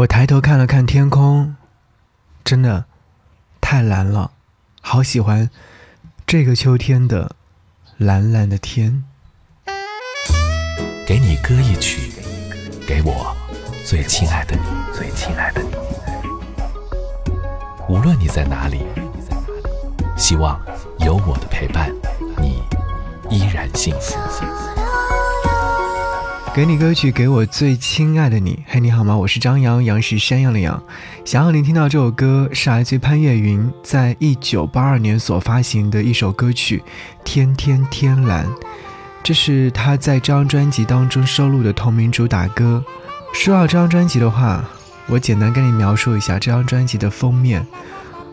我抬头看了看天空，真的太蓝了，好喜欢这个秋天的蓝蓝的天。给你歌一曲，给我最亲爱的你，最亲爱的你。无论你在哪里，希望有我的陪伴，你依然幸福。给你歌曲，给我最亲爱的你。嘿，你好吗？我是张扬，杨是山羊的羊。想要您听到这首歌，是来自潘越云在一九八二年所发行的一首歌曲《天天天蓝》，这是他在这张专辑当中收录的同名主打歌。说到这张专辑的话，我简单跟你描述一下这张专辑的封面。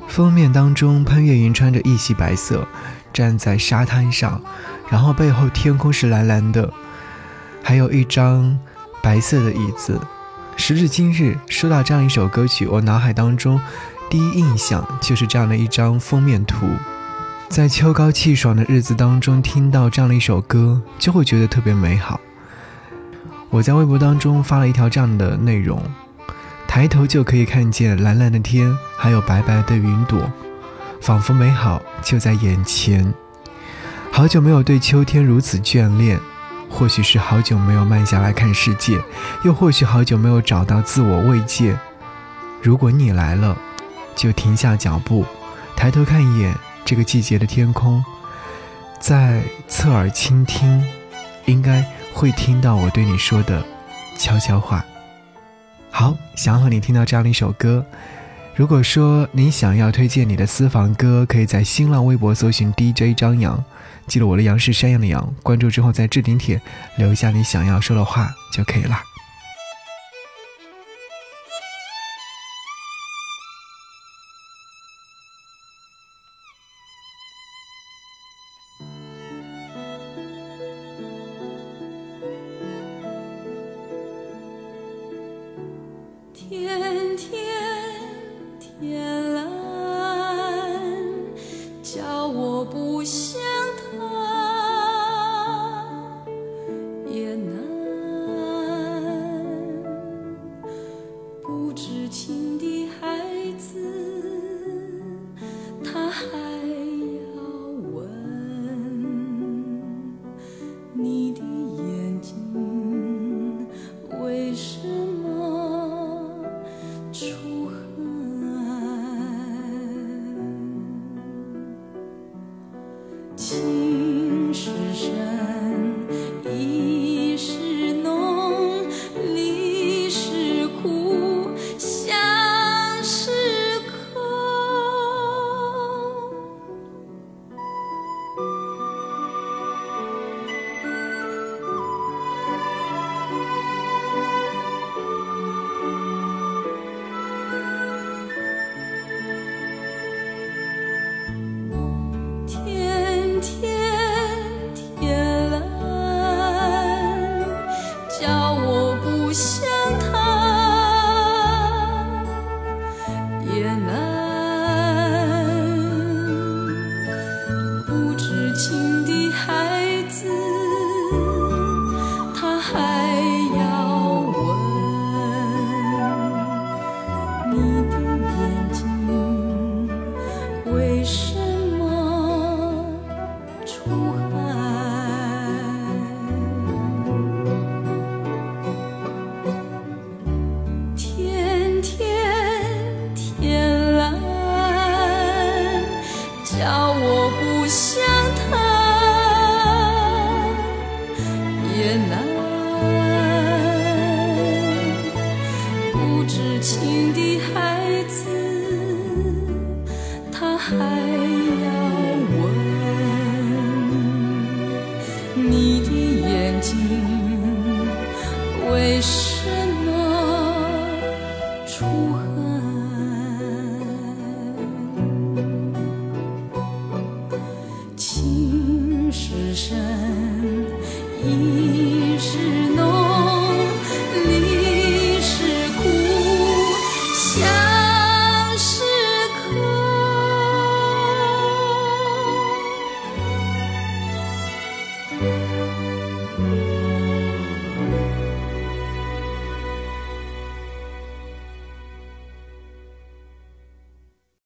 封面当中，潘越云穿着一袭白色，站在沙滩上，然后背后天空是蓝蓝的。还有一张白色的椅子。时至今日，说到这样一首歌曲，我脑海当中第一印象就是这样的一张封面图。在秋高气爽的日子当中，听到这样的一首歌，就会觉得特别美好。我在微博当中发了一条这样的内容：抬头就可以看见蓝蓝的天，还有白白的云朵，仿佛美好就在眼前。好久没有对秋天如此眷恋。或许是好久没有慢下来看世界，又或许好久没有找到自我慰藉。如果你来了，就停下脚步，抬头看一眼这个季节的天空，在侧耳倾听，应该会听到我对你说的悄悄话。好，想和你听到这样的一首歌。如果说你想要推荐你的私房歌，可以在新浪微博搜寻 DJ 张扬。记得我的杨是山羊的羊，关注之后在置顶帖留下你想要说的话就可以了。天情是深，孩子，他还要问你的眼睛为什么孩子，他还要问你的眼睛为什么？